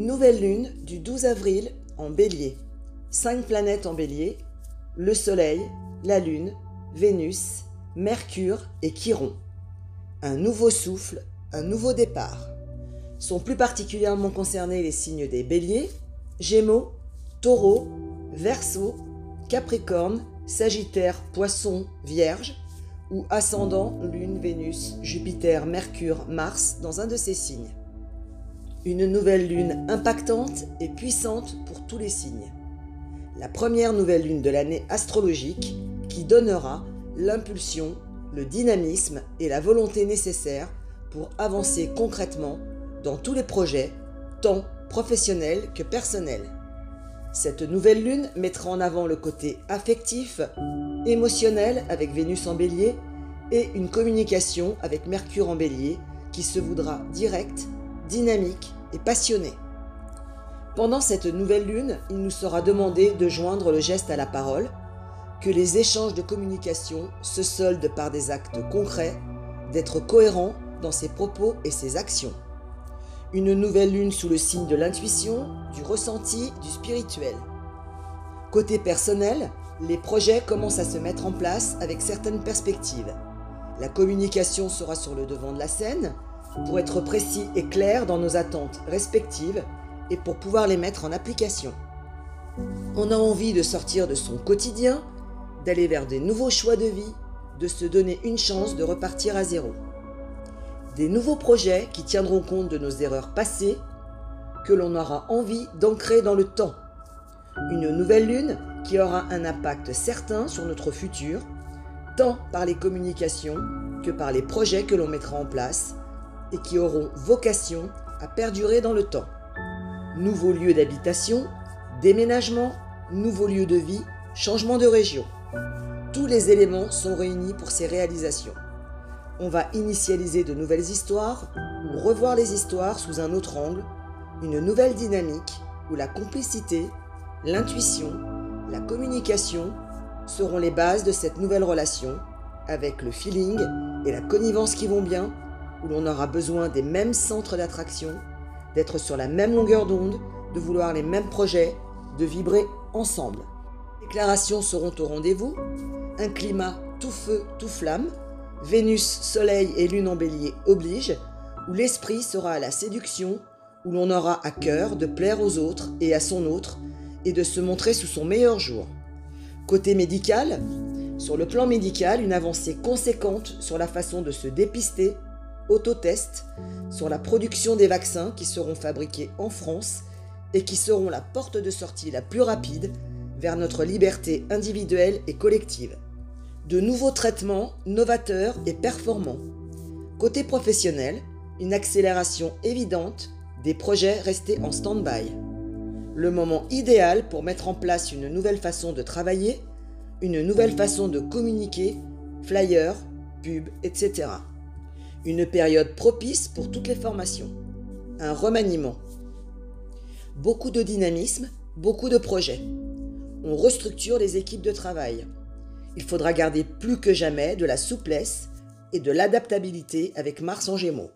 Nouvelle lune du 12 avril en bélier. Cinq planètes en bélier, le Soleil, la Lune, Vénus, Mercure et Chiron. Un nouveau souffle, un nouveau départ. Sont plus particulièrement concernés les signes des béliers, Gémeaux, Taureau, Verseau, Capricorne, Sagittaire, Poisson, Vierge, ou ascendant Lune, Vénus, Jupiter, Mercure, Mars dans un de ces signes. Une nouvelle lune impactante et puissante pour tous les signes. La première nouvelle lune de l'année astrologique qui donnera l'impulsion, le dynamisme et la volonté nécessaires pour avancer concrètement dans tous les projets, tant professionnels que personnels. Cette nouvelle lune mettra en avant le côté affectif, émotionnel avec Vénus en bélier et une communication avec Mercure en bélier qui se voudra directe, dynamique et passionnée. Pendant cette nouvelle lune, il nous sera demandé de joindre le geste à la parole, que les échanges de communication se soldent par des actes concrets, d'être cohérent dans ses propos et ses actions. Une nouvelle lune sous le signe de l'intuition, du ressenti, du spirituel. Côté personnel, les projets commencent à se mettre en place avec certaines perspectives. La communication sera sur le devant de la scène pour être précis et clair dans nos attentes respectives et pour pouvoir les mettre en application. On a envie de sortir de son quotidien, d'aller vers des nouveaux choix de vie, de se donner une chance de repartir à zéro des nouveaux projets qui tiendront compte de nos erreurs passées, que l'on aura envie d'ancrer dans le temps. Une nouvelle lune qui aura un impact certain sur notre futur, tant par les communications que par les projets que l'on mettra en place et qui auront vocation à perdurer dans le temps. Nouveaux lieux d'habitation, déménagement, nouveaux lieux de vie, changement de région. Tous les éléments sont réunis pour ces réalisations on va initialiser de nouvelles histoires ou revoir les histoires sous un autre angle, une nouvelle dynamique où la complicité, l'intuition, la communication seront les bases de cette nouvelle relation avec le feeling et la connivence qui vont bien, où l'on aura besoin des mêmes centres d'attraction, d'être sur la même longueur d'onde, de vouloir les mêmes projets, de vibrer ensemble. Déclarations seront au rendez-vous, un climat tout feu, tout flamme, Vénus, Soleil et Lune en bélier obligent, où l'esprit sera à la séduction, où l'on aura à cœur de plaire aux autres et à son autre, et de se montrer sous son meilleur jour. Côté médical, sur le plan médical, une avancée conséquente sur la façon de se dépister, autotest, sur la production des vaccins qui seront fabriqués en France et qui seront la porte de sortie la plus rapide vers notre liberté individuelle et collective de nouveaux traitements novateurs et performants. Côté professionnel, une accélération évidente des projets restés en stand-by. Le moment idéal pour mettre en place une nouvelle façon de travailler, une nouvelle façon de communiquer, flyers, pubs, etc. Une période propice pour toutes les formations. Un remaniement. Beaucoup de dynamisme, beaucoup de projets. On restructure les équipes de travail. Il faudra garder plus que jamais de la souplesse et de l'adaptabilité avec Mars en Gémeaux.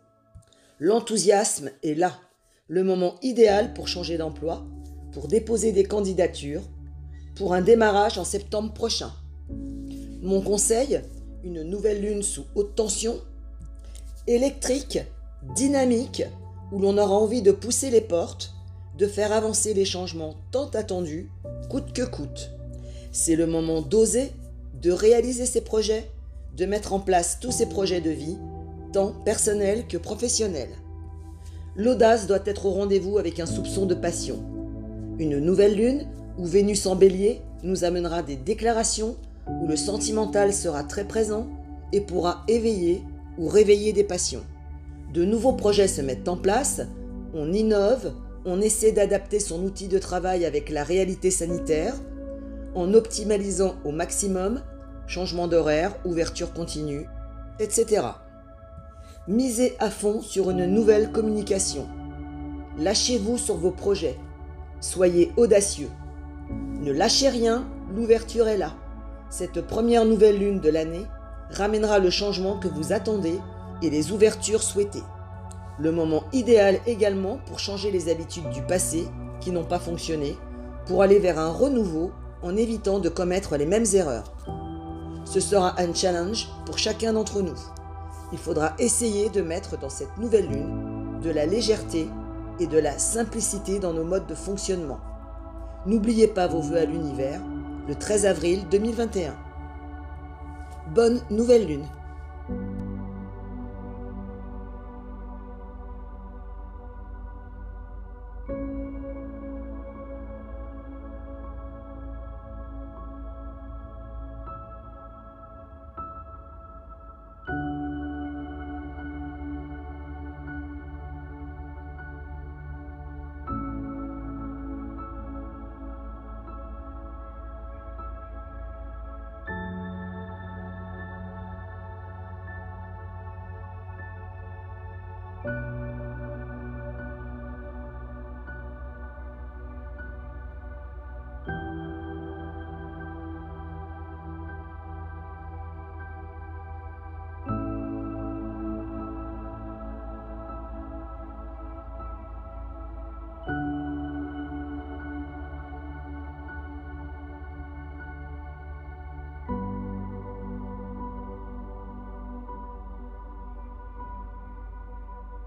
L'enthousiasme est là, le moment idéal pour changer d'emploi, pour déposer des candidatures, pour un démarrage en septembre prochain. Mon conseil, une nouvelle lune sous haute tension, électrique, dynamique, où l'on aura envie de pousser les portes, de faire avancer les changements tant attendus, coûte que coûte. C'est le moment d'oser de réaliser ses projets, de mettre en place tous ses projets de vie, tant personnels que professionnels. L'audace doit être au rendez-vous avec un soupçon de passion. Une nouvelle lune, où Vénus en bélier, nous amènera des déclarations, où le sentimental sera très présent et pourra éveiller ou réveiller des passions. De nouveaux projets se mettent en place, on innove, on essaie d'adapter son outil de travail avec la réalité sanitaire, en optimalisant au maximum changement d'horaire, ouverture continue, etc. Misez à fond sur une nouvelle communication. Lâchez-vous sur vos projets. Soyez audacieux. Ne lâchez rien, l'ouverture est là. Cette première nouvelle lune de l'année ramènera le changement que vous attendez et les ouvertures souhaitées. Le moment idéal également pour changer les habitudes du passé qui n'ont pas fonctionné, pour aller vers un renouveau en évitant de commettre les mêmes erreurs. Ce sera un challenge pour chacun d'entre nous. Il faudra essayer de mettre dans cette nouvelle lune de la légèreté et de la simplicité dans nos modes de fonctionnement. N'oubliez pas vos vœux à l'univers le 13 avril 2021. Bonne nouvelle lune